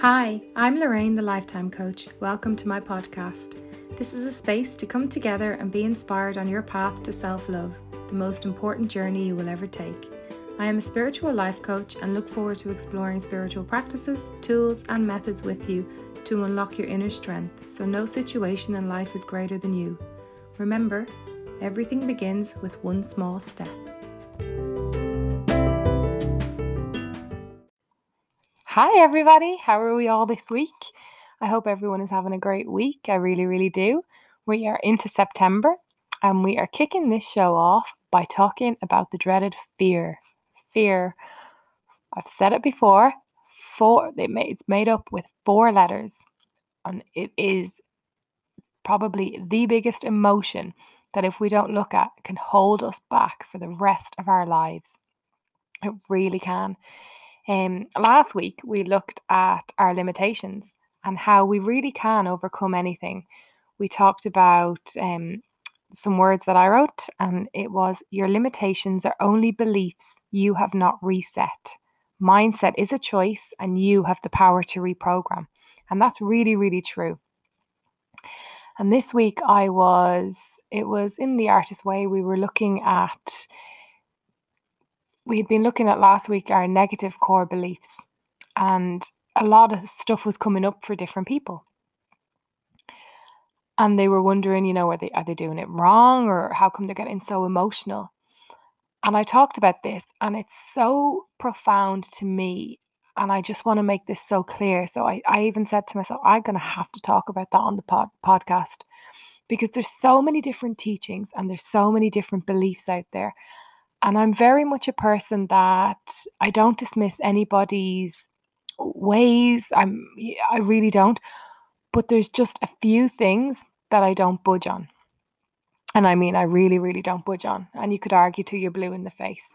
Hi, I'm Lorraine, the Lifetime Coach. Welcome to my podcast. This is a space to come together and be inspired on your path to self love, the most important journey you will ever take. I am a spiritual life coach and look forward to exploring spiritual practices, tools, and methods with you to unlock your inner strength so no situation in life is greater than you. Remember, everything begins with one small step. Hi, everybody. How are we all this week? I hope everyone is having a great week. I really, really do. We are into September and we are kicking this show off by talking about the dreaded fear. Fear. I've said it before. Four. It's made up with four letters, and it is probably the biggest emotion that if we don't look at can hold us back for the rest of our lives. It really can. Um, last week, we looked at our limitations and how we really can overcome anything. We talked about um, some words that I wrote, and it was Your limitations are only beliefs you have not reset. Mindset is a choice, and you have the power to reprogram. And that's really, really true. And this week, I was, it was in the artist way, we were looking at we had been looking at last week our negative core beliefs, and a lot of stuff was coming up for different people. And they were wondering, you know, are they are they doing it wrong or how come they're getting so emotional? And I talked about this, and it's so profound to me. And I just want to make this so clear. So I, I even said to myself, I'm going to have to talk about that on the pod, podcast because there's so many different teachings and there's so many different beliefs out there. And I'm very much a person that I don't dismiss anybody's ways. I'm I really don't. But there's just a few things that I don't budge on. And I mean I really, really don't budge on. And you could argue till you're blue in the face.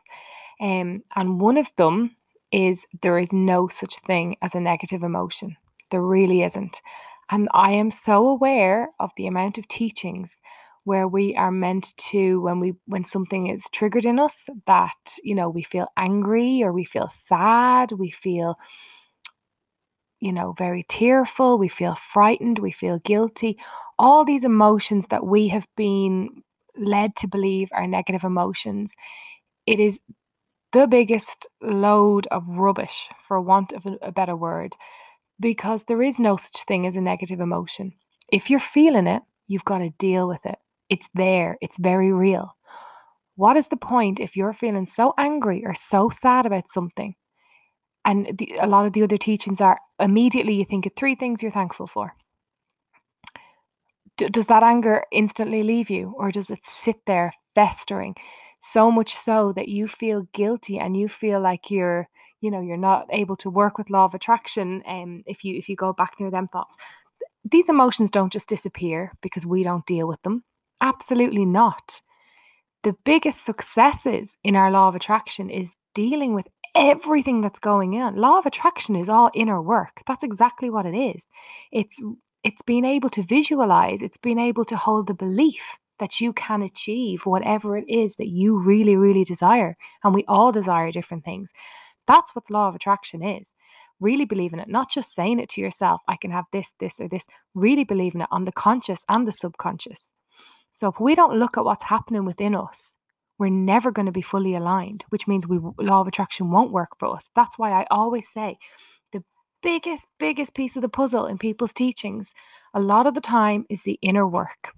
Um, and one of them is there is no such thing as a negative emotion. There really isn't. And I am so aware of the amount of teachings where we are meant to when we when something is triggered in us that you know we feel angry or we feel sad we feel you know very tearful we feel frightened we feel guilty. All these emotions that we have been led to believe are negative emotions. It is the biggest load of rubbish for want of a, better word because there is no such thing as a negative emotion. If you're feeling it you've got to deal with it it's there, it's very real. What is the point if you're feeling so angry or so sad about something? And the, a lot of the other teachings are immediately you think of three things you're thankful for. D- does that anger instantly leave you, or does it sit there festering so much so that you feel guilty and you feel like you're, you know, you're not able to work with law of attraction? Um, if you if you go back near them thoughts, these emotions don't just disappear because we don't deal with them. Absolutely not. The biggest successes in our law of attraction is dealing with everything that's going on. Law of attraction is all inner work. That's exactly what it is. It's it's being able to visualize, it's being able to hold the belief that you can achieve whatever it is that you really really desire. And we all desire different things. That's what law of attraction is. Really believing it, not just saying it to yourself, I can have this, this, or this, really believing it on the conscious and the subconscious. So if we don't look at what's happening within us, we're never going to be fully aligned, which means we law of attraction won't work for us. That's why I always say the biggest, biggest piece of the puzzle in people's teachings, a lot of the time, is the inner work.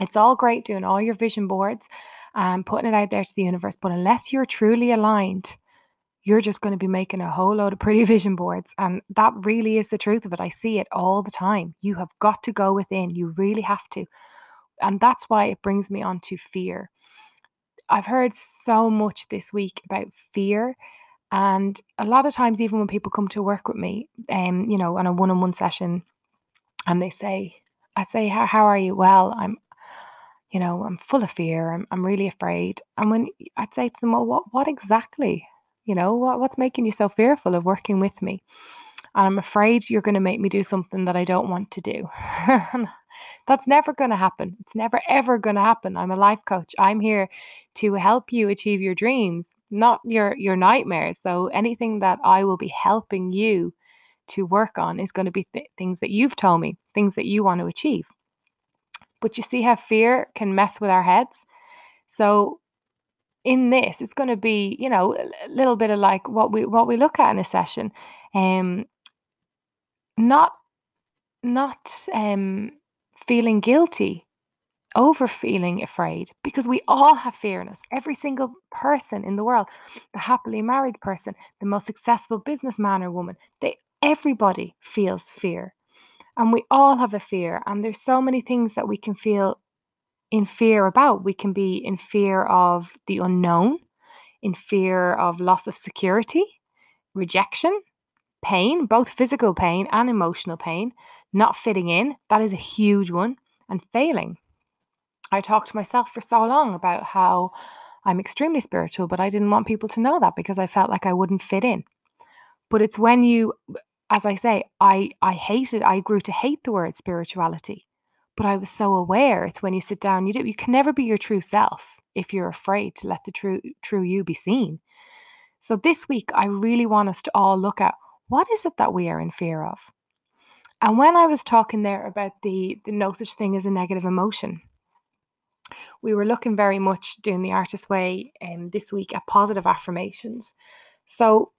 It's all great doing all your vision boards and putting it out there to the universe, but unless you're truly aligned, you're just going to be making a whole load of pretty vision boards. And that really is the truth of it. I see it all the time. You have got to go within, you really have to. And that's why it brings me on to fear. I've heard so much this week about fear. And a lot of times, even when people come to work with me, um, you know, on a one on one session, and they say, I say, how, how are you? Well, I'm, you know, I'm full of fear. I'm, I'm really afraid. And when I'd say to them, well, what, what exactly? You know, what, what's making you so fearful of working with me? And I'm afraid you're going to make me do something that I don't want to do. That's never going to happen. It's never, ever going to happen. I'm a life coach. I'm here to help you achieve your dreams, not your, your nightmares. So anything that I will be helping you to work on is going to be th- things that you've told me, things that you want to achieve. But you see how fear can mess with our heads? So in this, it's going to be, you know, a little bit of like what we what we look at in a session. Um not not um feeling guilty over feeling afraid because we all have fear in us. Every single person in the world, the happily married person, the most successful businessman or woman, they everybody feels fear. And we all have a fear. And there's so many things that we can feel in fear about. We can be in fear of the unknown, in fear of loss of security, rejection, pain, both physical pain and emotional pain, not fitting in. That is a huge one. And failing. I talked to myself for so long about how I'm extremely spiritual, but I didn't want people to know that because I felt like I wouldn't fit in. But it's when you as I say, I I hated I grew to hate the word spirituality. But I was so aware it's when you sit down you do you can never be your true self if you're afraid to let the true true you be seen. So this week I really want us to all look at what is it that we are in fear of? And when I was talking there about the the no such thing as a negative emotion, we were looking very much doing the artist way um, this week at positive affirmations. So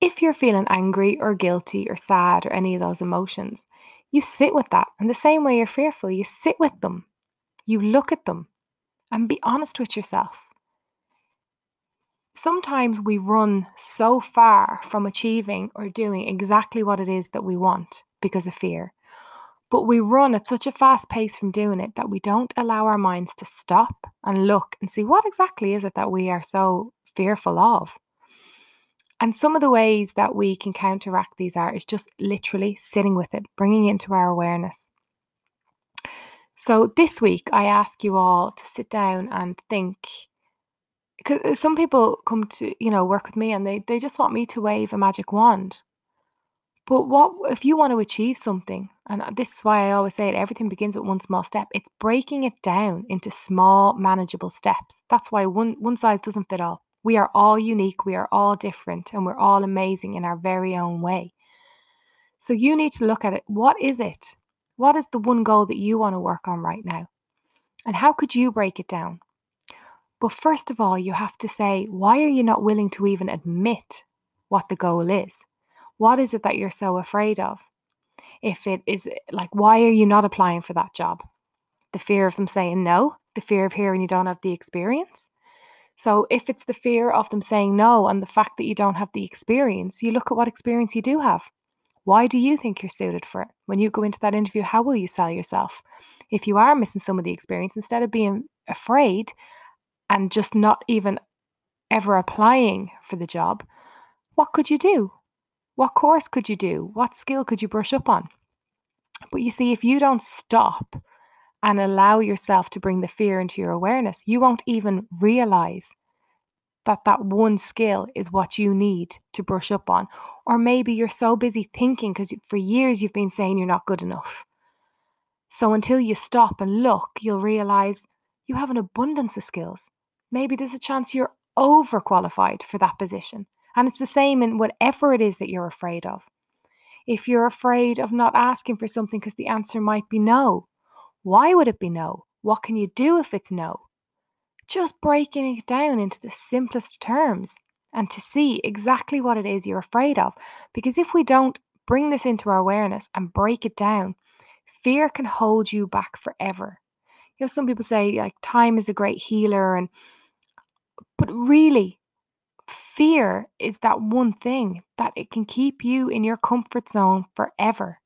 if you're feeling angry or guilty or sad or any of those emotions, you sit with that. In the same way you're fearful, you sit with them, you look at them, and be honest with yourself. Sometimes we run so far from achieving or doing exactly what it is that we want because of fear. But we run at such a fast pace from doing it that we don't allow our minds to stop and look and see what exactly is it that we are so fearful of. And some of the ways that we can counteract these are is just literally sitting with it, bringing it into our awareness. So this week, I ask you all to sit down and think. Because some people come to you know work with me and they they just want me to wave a magic wand. But what if you want to achieve something? And uh, this is why I always say it everything begins with one small step. It's breaking it down into small, manageable steps. That's why one, one size doesn't fit all. We are all unique, we are all different, and we're all amazing in our very own way. So you need to look at it. What is it? What is the one goal that you want to work on right now? And how could you break it down? But first of all, you have to say, why are you not willing to even admit what the goal is? What is it that you're so afraid of? If it is like, why are you not applying for that job? The fear of them saying no, the fear of hearing you don't have the experience. So, if it's the fear of them saying no and the fact that you don't have the experience, you look at what experience you do have. Why do you think you're suited for it? When you go into that interview, how will you sell yourself? If you are missing some of the experience, instead of being afraid and just not even ever applying for the job, what could you do? What course could you do? What skill could you brush up on? But you see, if you don't stop and allow yourself to bring the fear into your awareness, you won't even realize that that one skill is what you need to brush up on. Or maybe you're so busy thinking because for years you've been saying you're not good enough. So until you stop and look, you'll realize you have an abundance of skills. Maybe there's a chance you're overqualified for that position. And it's the same in whatever it is that you're afraid of. If you're afraid of not asking for something because the answer might be no, why would it be no? What can you do if it's no? Just breaking it down into the simplest terms and to see exactly what it is you're afraid of. Because if we don't bring this into our awareness and break it down, fear can hold you back forever. You know, some people say like time is a great healer and but really Fear is that one thing that it can keep you in your comfort zone forever.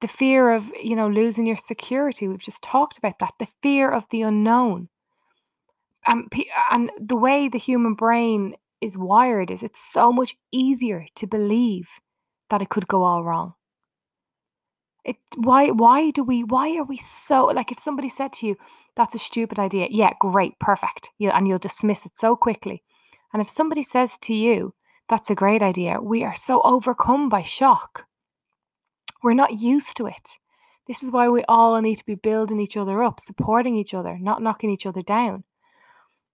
The fear of, you know, losing your security, we've just talked about that. The fear of the unknown. And, and the way the human brain is wired is it's so much easier to believe that it could go all wrong. It why why do we why are we so like if somebody said to you that's a stupid idea yeah great perfect you, and you'll dismiss it so quickly and if somebody says to you, that's a great idea, we are so overcome by shock. We're not used to it. This is why we all need to be building each other up, supporting each other, not knocking each other down.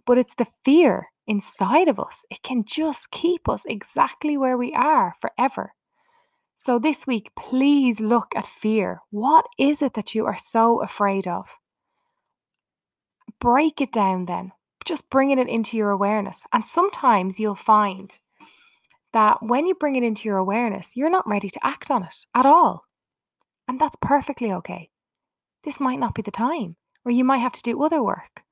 But it's the fear inside of us. It can just keep us exactly where we are forever. So, this week, please look at fear. What is it that you are so afraid of? Break it down then, just bringing it into your awareness. And sometimes you'll find that when you bring it into your awareness, you're not ready to act on it at all. And that's perfectly okay. This might not be the time, or you might have to do other work.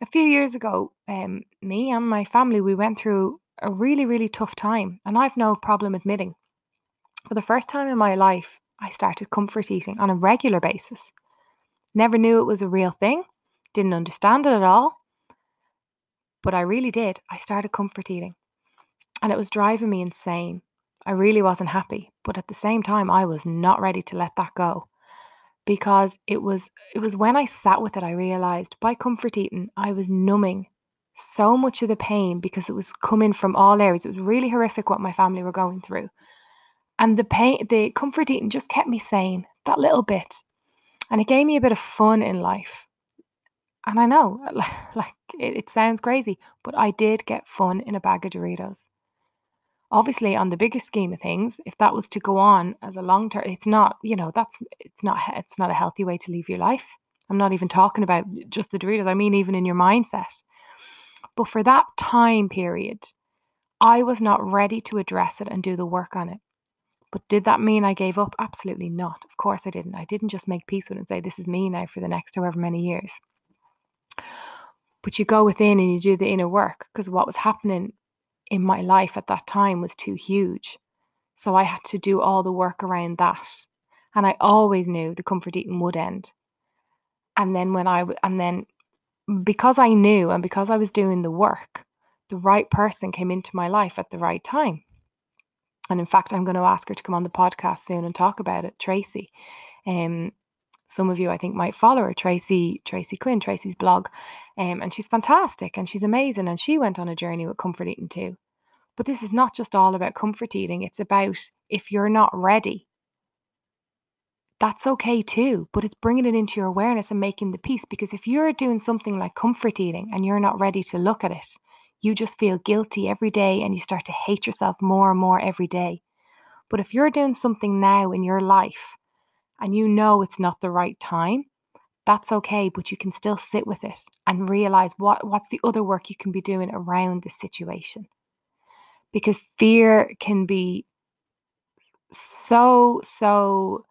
A few years ago, um, me and my family, we went through a really, really tough time. And I've no problem admitting for the first time in my life, I started comfort eating on a regular basis. Never knew it was a real thing, didn't understand it at all, but I really did. I started comfort eating, and it was driving me insane. I really wasn't happy, but at the same time, I was not ready to let that go because it was it was when I sat with it I realized by comfort eating I was numbing so much of the pain because it was coming from all areas. It was really horrific what my family were going through. And the pain, the comfort eating just kept me sane that little bit. And it gave me a bit of fun in life. And I know, like, it, it sounds crazy, but I did get fun in a bag of Doritos. Obviously, on the bigger scheme of things, if that was to go on as a long term, it's not, you know, that's it's not it's not a healthy way to live your life. I'm not even talking about just the Doritos. I mean, even in your mindset. But for that time period, I was not ready to address it and do the work on it. But did that mean I gave up? Absolutely not. Of course I didn't. I didn't just make peace with it and say, this is me now for the next however many years. But you go within and you do the inner work because what was happening in my life at that time was too huge. So I had to do all the work around that. And I always knew the comfort eating would end. And then when I, and then because I knew and because I was doing the work, the right person came into my life at the right time. And in fact, I'm going to ask her to come on the podcast soon and talk about it, Tracy. Um, some of you I think might follow her, Tracy, Tracy Quinn, Tracy's blog. Um, and she's fantastic and she's amazing. And she went on a journey with comfort eating too. But this is not just all about comfort eating, it's about if you're not ready, that's okay too. But it's bringing it into your awareness and making the peace. Because if you're doing something like comfort eating and you're not ready to look at it, you just feel guilty every day and you start to hate yourself more and more every day. But if you're doing something now in your life and you know it's not the right time, that's okay, but you can still sit with it and realize what, what's the other work you can be doing around the situation. Because fear can be so, so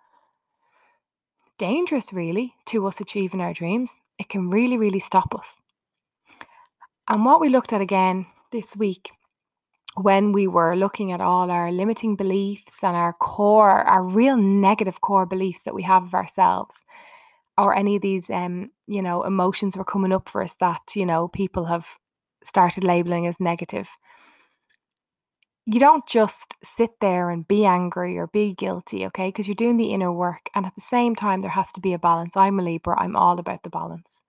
dangerous, really, to us achieving our dreams. It can really, really stop us. And what we looked at again this week when we were looking at all our limiting beliefs and our core, our real negative core beliefs that we have of ourselves, or any of these, um, you know, emotions were coming up for us that, you know, people have started labeling as negative. You don't just sit there and be angry or be guilty, okay? Because you're doing the inner work. And at the same time, there has to be a balance. I'm a Libra, I'm all about the balance.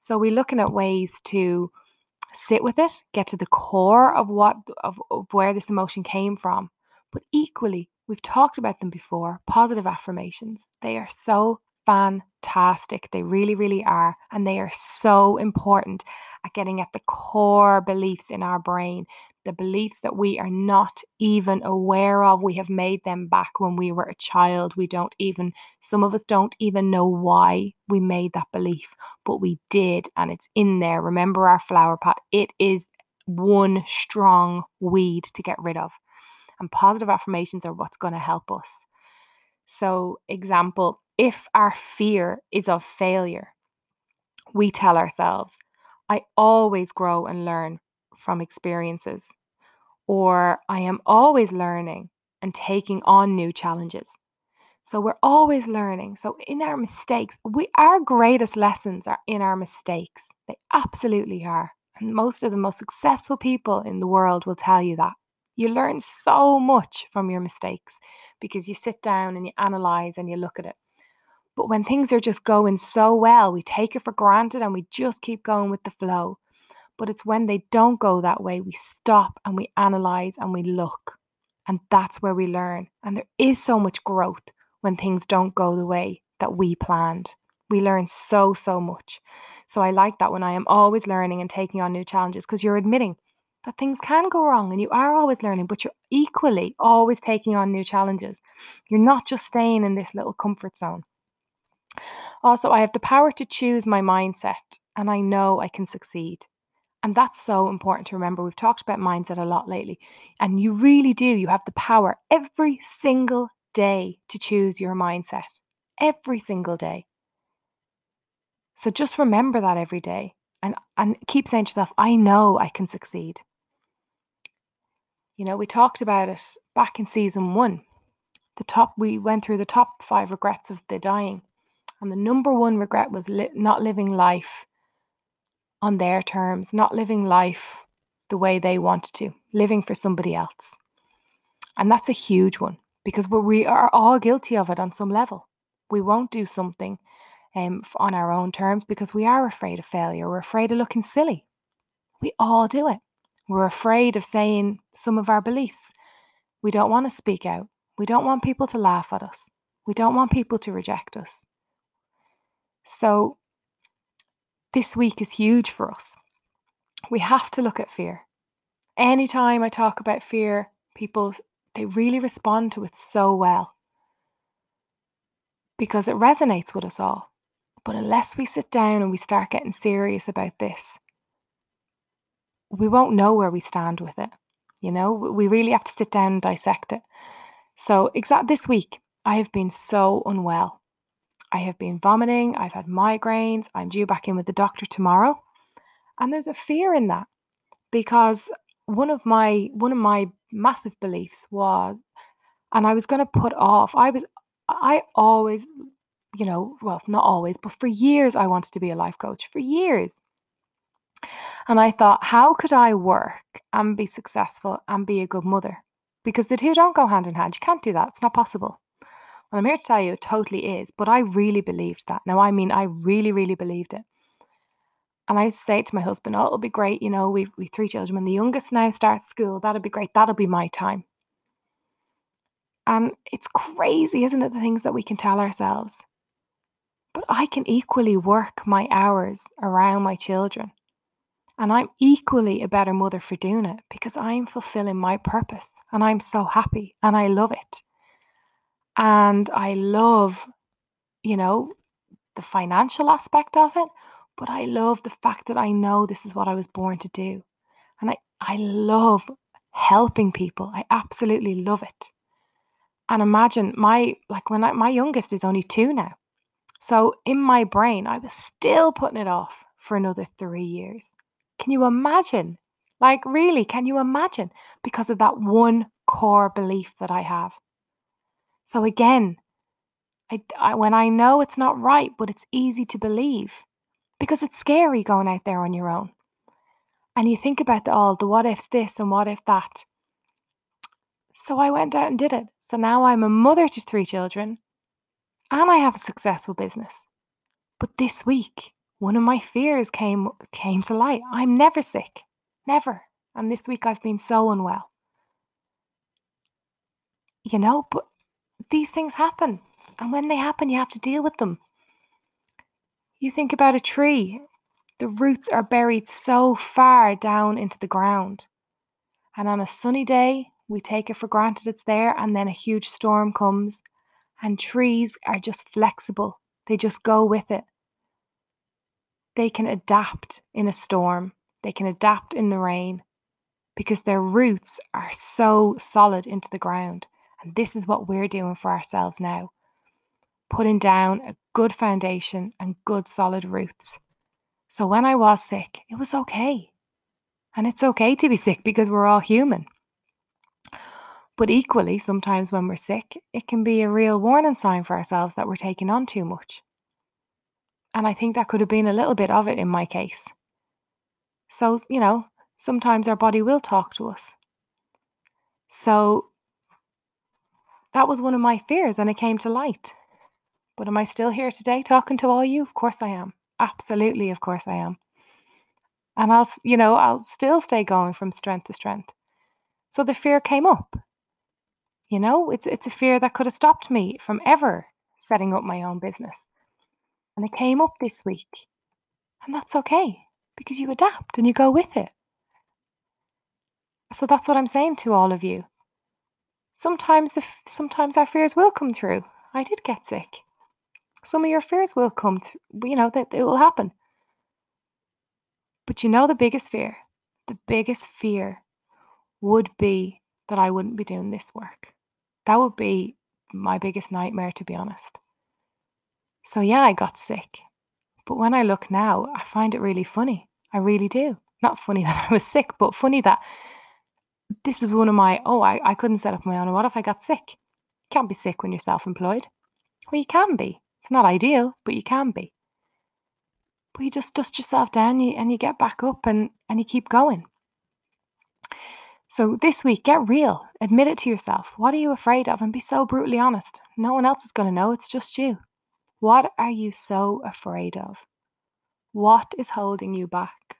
So we're looking at ways to sit with it, get to the core of what of, of where this emotion came from. But equally, we've talked about them before, positive affirmations. They are so fantastic. They really, really are. And they are so important at getting at the core beliefs in our brain, the beliefs that we are not even aware of. We have made them back when we were a child. We don't even, some of us don't even know why we made that belief, but we did. And it's in there. Remember our flower pot? It is one strong weed to get rid of. And positive affirmations are what's going to help us. So, example, if our fear is of failure, we tell ourselves, I always grow and learn from experiences, or I am always learning and taking on new challenges. So we're always learning. So in our mistakes, we our greatest lessons are in our mistakes. They absolutely are. And most of the most successful people in the world will tell you that. You learn so much from your mistakes because you sit down and you analyze and you look at it. But when things are just going so well, we take it for granted and we just keep going with the flow. But it's when they don't go that way, we stop and we analyze and we look. And that's where we learn. And there is so much growth when things don't go the way that we planned. We learn so, so much. So I like that when I am always learning and taking on new challenges because you're admitting that things can go wrong and you are always learning, but you're equally always taking on new challenges. You're not just staying in this little comfort zone. Also, I have the power to choose my mindset and I know I can succeed. And that's so important to remember. We've talked about mindset a lot lately, and you really do. You have the power every single day to choose your mindset. Every single day. So just remember that every day and, and keep saying to yourself, I know I can succeed. You know, we talked about it back in season one. The top, we went through the top five regrets of the dying. And the number one regret was li- not living life on their terms, not living life the way they wanted to, living for somebody else. And that's a huge one because we are all guilty of it on some level. We won't do something um, on our own terms because we are afraid of failure. We're afraid of looking silly. We all do it. We're afraid of saying some of our beliefs. We don't want to speak out. We don't want people to laugh at us. We don't want people to reject us. So this week is huge for us. We have to look at fear. Anytime I talk about fear, people they really respond to it so well because it resonates with us all. But unless we sit down and we start getting serious about this, we won't know where we stand with it. You know, we really have to sit down and dissect it. So, exact this week, I have been so unwell. I have been vomiting, I've had migraines, I'm due back in with the doctor tomorrow. And there's a fear in that because one of my one of my massive beliefs was and I was going to put off. I was I always you know, well, not always, but for years I wanted to be a life coach. For years. And I thought, how could I work and be successful and be a good mother? Because the two don't go hand in hand. You can't do that. It's not possible. Well, I'm here to tell you it totally is, but I really believed that. Now, I mean, I really, really believed it. And I say to my husband, oh, it'll be great. You know, we've, we've three children. When the youngest now starts school, that'll be great. That'll be my time. And it's crazy, isn't it? The things that we can tell ourselves. But I can equally work my hours around my children. And I'm equally a better mother for doing it because I'm fulfilling my purpose and I'm so happy and I love it. And I love, you know, the financial aspect of it, but I love the fact that I know this is what I was born to do. And I, I love helping people. I absolutely love it. And imagine my like when I, my youngest is only 2 now. So in my brain I was still putting it off for another 3 years. Can you imagine? Like really, can you imagine because of that one core belief that I have? So again, I, I, when I know it's not right, but it's easy to believe because it's scary going out there on your own. And you think about the, all the what ifs this and what if that. So I went out and did it. So now I'm a mother to three children and I have a successful business. But this week, one of my fears came came to light. I'm never sick. Never. And this week I've been so unwell. You know, but these things happen. And when they happen, you have to deal with them. You think about a tree, the roots are buried so far down into the ground. And on a sunny day, we take it for granted it's there, and then a huge storm comes, and trees are just flexible. They just go with it. They can adapt in a storm, they can adapt in the rain because their roots are so solid into the ground. And this is what we're doing for ourselves now putting down a good foundation and good solid roots. So when I was sick, it was okay. And it's okay to be sick because we're all human. But equally, sometimes when we're sick, it can be a real warning sign for ourselves that we're taking on too much. And I think that could have been a little bit of it in my case. So, you know, sometimes our body will talk to us. So that was one of my fears and it came to light. But am I still here today talking to all you? Of course I am. Absolutely, of course I am. And I'll, you know, I'll still stay going from strength to strength. So the fear came up. You know, it's it's a fear that could have stopped me from ever setting up my own business. And it came up this week. And that's okay because you adapt and you go with it. So that's what I'm saying to all of you. Sometimes the, sometimes our fears will come true. I did get sick. Some of your fears will come, th- you know, that it will happen. But you know the biggest fear? The biggest fear would be that I wouldn't be doing this work. That would be my biggest nightmare, to be honest. So, yeah, I got sick. But when I look now, I find it really funny. I really do. Not funny that I was sick, but funny that this is one of my, oh, I, I couldn't set up my own. What if I got sick? You can't be sick when you're self employed. Well, you can be. It's not ideal, but you can be. But you just dust yourself down and you get back up and, and you keep going. So this week, get real. Admit it to yourself. What are you afraid of? And be so brutally honest. No one else is going to know. It's just you. What are you so afraid of? What is holding you back?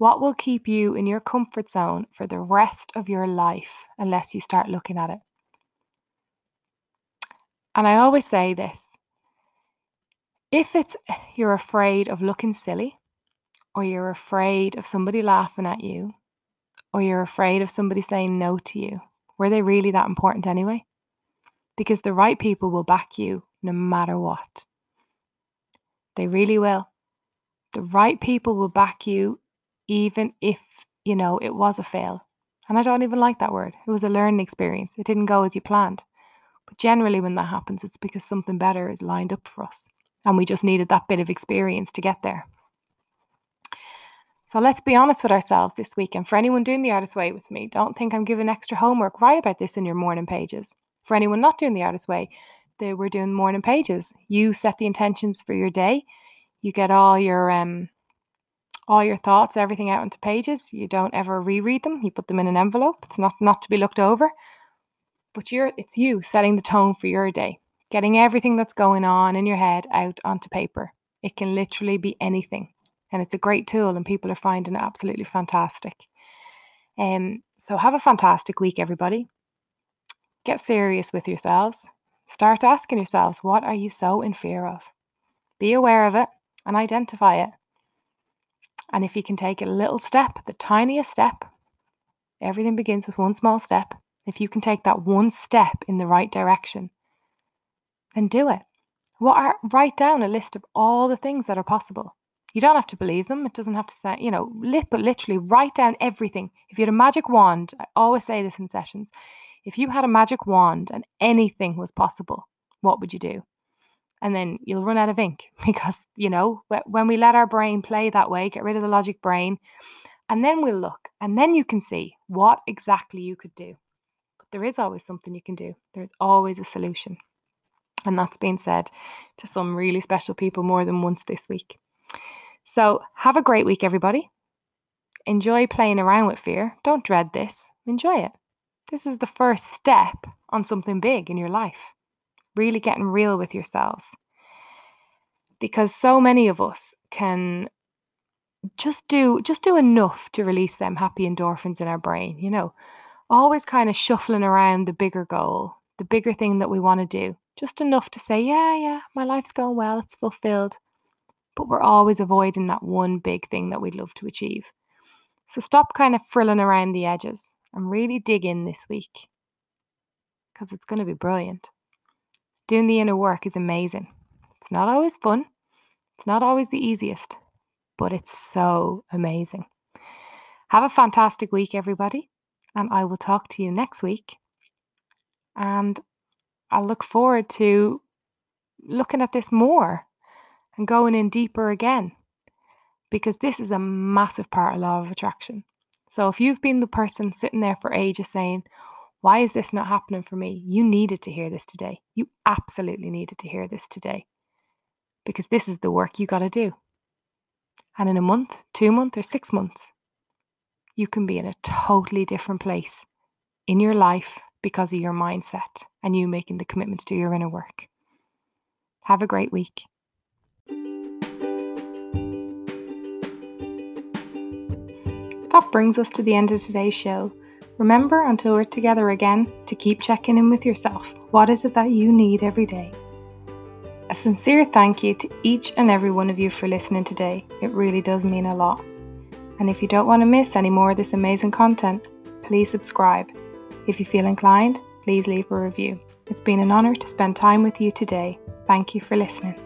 What will keep you in your comfort zone for the rest of your life unless you start looking at it? And I always say this if it's you're afraid of looking silly, or you're afraid of somebody laughing at you, or you're afraid of somebody saying no to you, were they really that important anyway? Because the right people will back you no matter what. They really will. The right people will back you even if, you know, it was a fail. And I don't even like that word. It was a learning experience. It didn't go as you planned. But generally, when that happens, it's because something better is lined up for us. And we just needed that bit of experience to get there. So let's be honest with ourselves this week. And for anyone doing the artist way with me, don't think I'm giving extra homework. Write about this in your morning pages. For anyone not doing the artist way, they were doing morning pages. You set the intentions for your day. You get all your um all your thoughts, everything out into pages. You don't ever reread them. You put them in an envelope. It's not not to be looked over. But you're it's you setting the tone for your day. Getting everything that's going on in your head out onto paper. It can literally be anything. And it's a great tool and people are finding it absolutely fantastic. Um so have a fantastic week everybody. Get serious with yourselves. Start asking yourselves, what are you so in fear of? Be aware of it and identify it. And if you can take a little step, the tiniest step, everything begins with one small step. If you can take that one step in the right direction, then do it. What are, write down a list of all the things that are possible. You don't have to believe them. It doesn't have to say, you know, lit, but literally write down everything. If you had a magic wand, I always say this in sessions. If you had a magic wand and anything was possible, what would you do? And then you'll run out of ink because, you know, when we let our brain play that way, get rid of the logic brain, and then we'll look and then you can see what exactly you could do. But there is always something you can do, there's always a solution. And that's been said to some really special people more than once this week. So, have a great week, everybody. Enjoy playing around with fear. Don't dread this, enjoy it. This is the first step on something big in your life. Really getting real with yourselves. Because so many of us can just do just do enough to release them happy endorphins in our brain, you know. Always kind of shuffling around the bigger goal, the bigger thing that we want to do. Just enough to say, yeah, yeah, my life's going well, it's fulfilled. But we're always avoiding that one big thing that we'd love to achieve. So stop kind of frilling around the edges and really dig in this week because it's going to be brilliant. Doing the inner work is amazing. It's not always fun, it's not always the easiest, but it's so amazing. Have a fantastic week, everybody, and I will talk to you next week. And I look forward to looking at this more and going in deeper again because this is a massive part of law of attraction. So if you've been the person sitting there for ages saying, why is this not happening for me? You needed to hear this today. You absolutely needed to hear this today because this is the work you got to do. And in a month, two months, or six months, you can be in a totally different place in your life because of your mindset and you making the commitment to do your inner work. Have a great week. That brings us to the end of today's show. Remember, until we're together again, to keep checking in with yourself. What is it that you need every day? A sincere thank you to each and every one of you for listening today. It really does mean a lot. And if you don't want to miss any more of this amazing content, please subscribe. If you feel inclined, please leave a review. It's been an honour to spend time with you today. Thank you for listening.